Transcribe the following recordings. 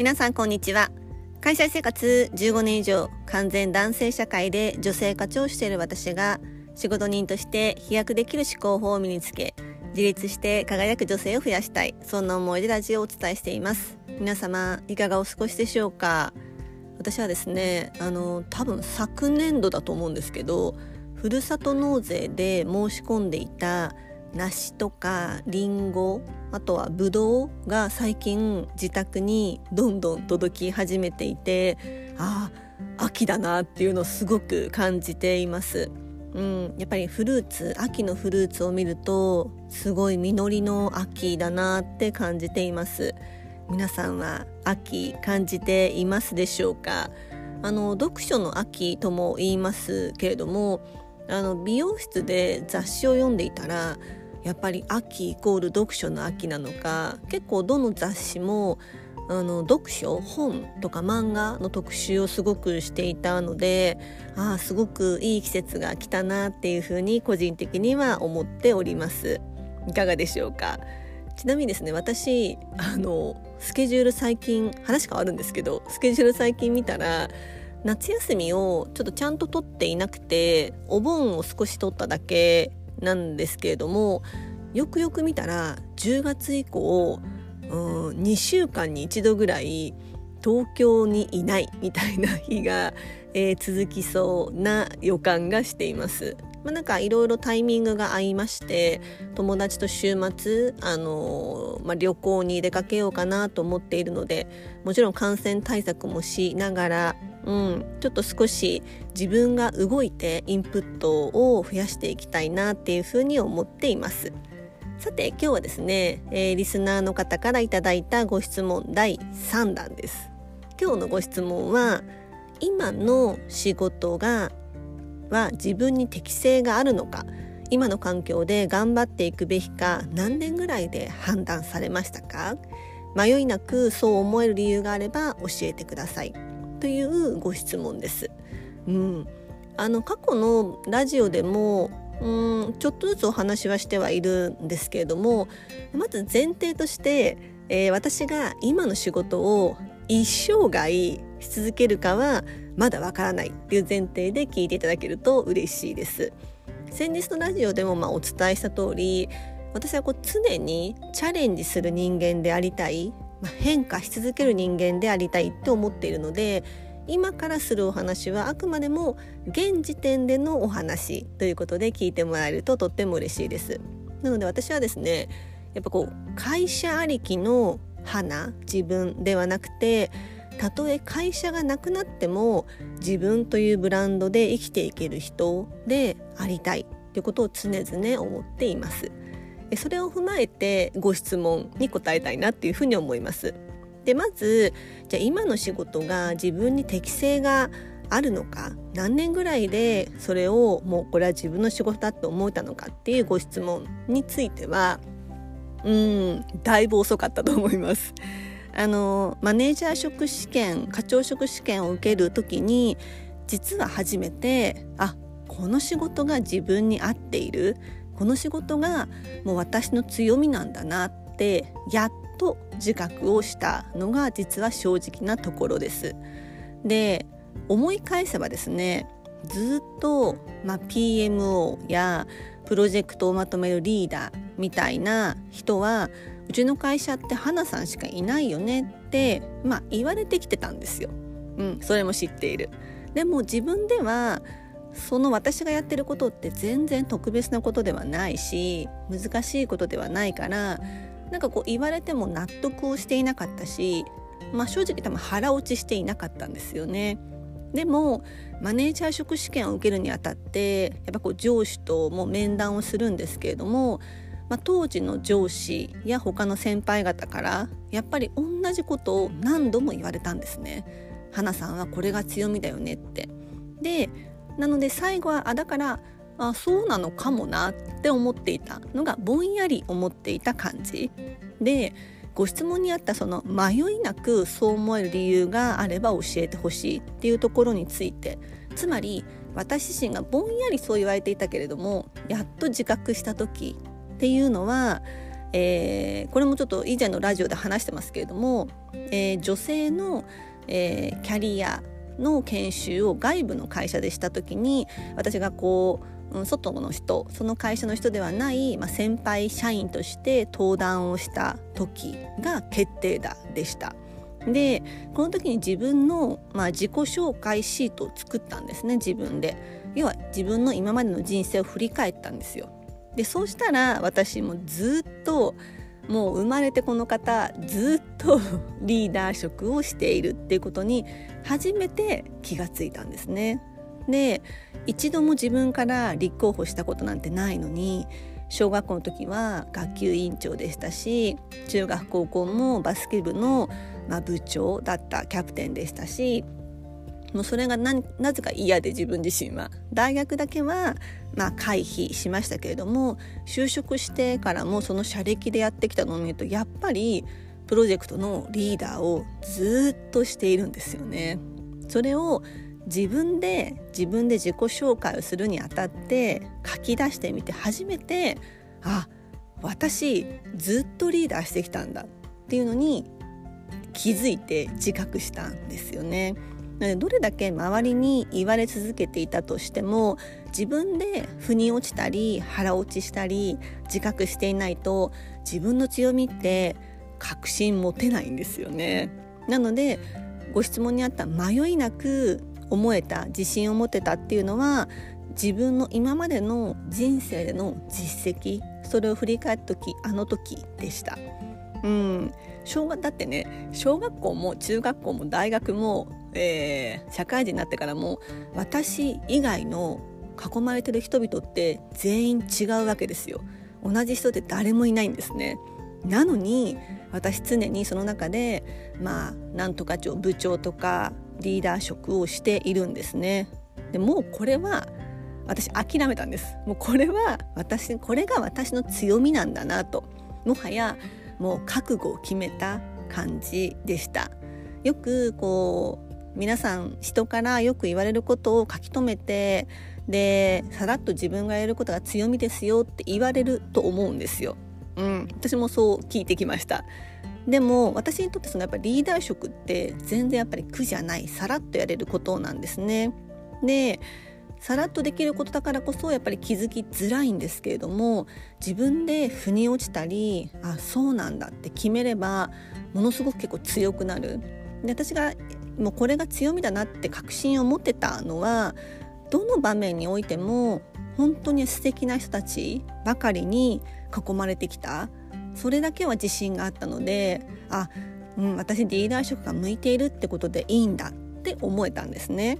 皆さんこんにちは。会社生活15年以上完全男性社会で女性課長をしている私が仕事人として飛躍できる思考法を身につけ自立して輝く女性を増やしたいそんな思いでラジオをお伝えしています。皆様いかがお過ごしでしょうか？私はですねあの多分昨年度だと思うんですけどふるさと納税で申し込んでいた梨とかりんごあとはぶどうが最近自宅にどんどん届き始めていてああ秋だなっていうのをすごく感じています。うん、やっぱりフルーツ秋のフルーツを見るとすごい実りの秋だなって感じています皆さんは秋感じていますでしょうか？あの読書の秋とも言いますけれどもあの美容室で雑誌を読んでいたらやっぱり秋イコール読書の秋なのか結構どの雑誌もあの読書本とか漫画の特集をすごくしていたのでああすごくいい季節が来たなっていうふうに個人的には思っております。いかがでしょうか？ちなみにですね私あのスケジュール最近話変わるんですけどスケジュール最近見たら夏休みをちょっとちゃんと取っていなくてお盆を少し取っただけなんですけれどもよくよく見たら10月以降、うん、2週間に1度ぐらい東京にいないみたいな日が、えー、続きそうな予感がしています。まあ、なんかいろいろタイミングが合いまして友達と週末、あのー、まあ、旅行に出かけようかなと思っているのでもちろん感染対策もしながらうん、ちょっと少し自分が動いてインプットを増やしていきたいなっていうふうに思っています。さて今日はですね、えー、リスナーの方からいただいたご質問第3弾です。今日のご質問は今の仕事がは自分に適性があるのか今の環境で頑張っていくべきか何年ぐらいで判断されましたか？迷いなくそう思える理由があれば教えてください。というご質問です。うん、あの過去のラジオでもうんちょっとずつお話はしてはいるんですけれどもまず前提として、えー、私が今の仕事を一生涯し続けるかはまだわからないっていう前提で聞いていただけると嬉しいです。先日のラジオでもまあお伝えした通り私はこう常にチャレンジする人間でありたいまあ、変化し続ける人間でありたいって思っているので今からするお話はあくまでも現時点でのお話ということで聞いてもらえるととっても嬉しいです。なので私はですねやっぱこう会社ありきの花自分ではなくてたとえ会社がなくなっても自分というブランドで生きていける人でありたいということを常々思っています。それを踏まえてご質問に答えたいなっていうふうに思います。でまずじゃあ今の仕事が自分に適性があるのか何年ぐらいでそれをもうこれは自分の仕事だって思えたのかっていうご質問についてはうんだいぶ遅かったと思います。あのマネージャー職試験課長職試験を受ける時に実は初めてあこの仕事が自分に合っているこの仕事がもう私の強みなんだなってやっと自覚をしたのが実は正直なところです。で思い返せばですねずっと、まあ、PMO やプロジェクトをまとめるリーダーみたいな人はうちの会社って花さんしかいないよねって、まあ、言われてきてたんですよ。うん、それも知っている。でも自分ではその私がやってることって全然特別なことではないし難しいことではないからなんかこう言われても納得をしていなかったし、まあ、正直多分腹落ちしていなかったんですよね。でもマネージャー職試験を受けるにあたってやっぱこう上司とも面談をするんですけれども、まあ、当時の上司や他の先輩方からやっぱり同じことを何度も言われたんですね。花さんはこれが強みだよねって。でなので最後はあだからあそうなのかもなって思っていたのがぼんやり思っていた感じ。でご質問にあったその迷いなくそう思える理由があれば教えてほしいっていうところについて。つまり私自身がぼんやりそう言われていたけれどもやっと自覚した時っていうのはえー、これもちょっと以前のラジオで話してますけれども、えー、女性の、えー、キャリアの研修を外部の会社でした時に私がこう外の人その会社の人ではない、まあ、先輩社員として登壇をした時が決定打でした。でこの時に自分の、まあ、自己紹介シートを作ったんですね自分で要は自分の今までの人生を振り返ったんですよでそうしたら私もずっともう生まれてこの方ずっとリーダー職をしているっていうことに初めて気がついたんですね。で一度も自分から立候補したことなんてないのに小学校の時は学級委員長でしたし中学高校もバスケ部の、まあ、部長だったキャプテンでしたしもうそれがなぜか嫌で自分自身は大学だけはまあ回避しましたけれども就職してからもその社歴でやってきたのを見るとやっぱりプロジェクトのリーダーをずっとしているんですよね。それを自分で自分で自己紹介をするにあたって書き出してみて初めてあ私ずっとリーダーしてきたんだっていうのに気づいて自覚したんですよね。どれだけ周りに言われ続けていたとしても自分で腑に落ちたり腹落ちしたり自覚していないと自分の強みって確信持てないんですよね。なのでご質問にあった迷いなく思えた自信を持てたっていうのは自分の今までの人生での実績それを振り返った時あの時でした。うん。小学だってね小学校も中学校も大学も、えー、社会人になってからも私以外の囲まれてる人々って全員違うわけですよ。同じ人って誰もいないんですね。なのに私常にその中でまあなんとか長部長とかリーダー職をしているんですね。でもうこれは私諦めたんです。もうこれは私これが私の強みなんだなと。もはやもう覚悟を決めた感じでしたよくこう皆さん人からよく言われることを書き留めてでさらっと自分がやることが強みですよって言われると思うんですよ。うん、私もそう聞いてきましたでも私にとってそのやっぱリーダー職って全然やっぱり苦じゃないさらっとやれることなんですね。でさらっとできることだからこそやっぱり気づきづらいんですけれども自分で腑に落ちたりあそうなんだって決めればものすごく結構強くなる。で私がもうこれが強みだなって確信を持ってたのはどの場面においても本当に素敵な人たちばかりに囲まれてきたそれだけは自信があったのであ、うん、私リーダー職が向いているってことでいいんだって思えたんですね。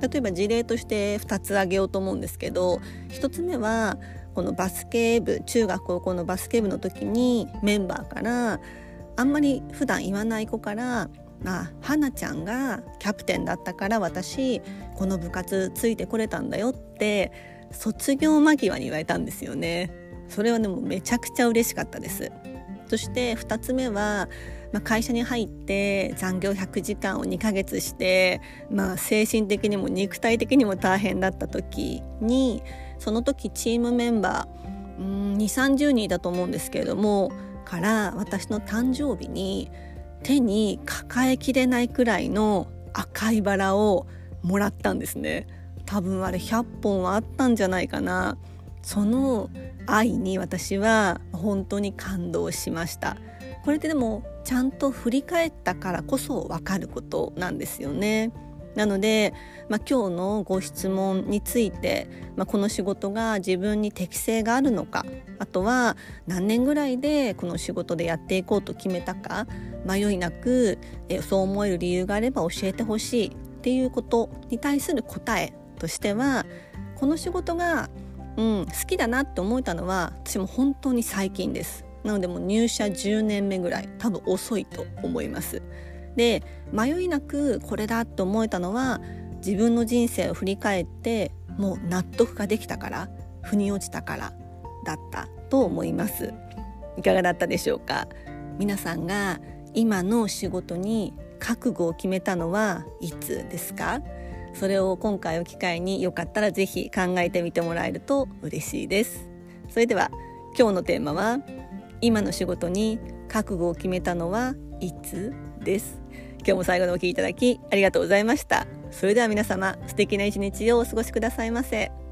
例えば事例として2つ挙げようと思うんですけど1つ目はこのバスケ部中学高校のバスケ部の時にメンバーからあんまり普段言わない子からあ花ちゃんがキャプテンだったから私この部活ついてこれたんだよって卒業間際に言われたんですよね。それはねもめちゃくちゃ嬉しかったです。そして2つ目は、まあ、会社に入って残業100時間を2ヶ月して、まあ、精神的にも肉体的にも大変だった時にその時チームメンバー2 3 0人だと思うんですけれどもから私の誕生日に手に抱えきれないくらいの赤いバラをもらったんですね。多分あれ100本はあったんじゃないかな。その愛に私は本当に感動しました。これってでもちゃんと振り返ったからこそ分かることなんですよね。なので、まあ、今日のご質問について、まあ、この仕事が自分に適性があるのかあとは何年ぐらいでこの仕事でやっていこうと決めたか迷いなくえそう思える理由があれば教えてほしいっていうことに対する答えとしてはこの仕事が、うん、好きだなって思えたのは私も本当に最近です。なのでもう入社10年目ぐらい多分遅いと思います。で迷いなくこれだと思えたのは自分の人生を振り返ってもう納得ができたから腑に落ちたからだったと思いますいかがだったでしょうか？皆さんが今の仕事に覚悟を決めたのはいつですか？それを今回を機会によかったら是非考えてみてもらえると嬉しいです。それでは今日のテーマは今の仕事に覚悟を決めたのはいつです。今日も最後のお聴きいただきありがとうございました。それでは皆様素敵な一日をお過ごしくださいませ。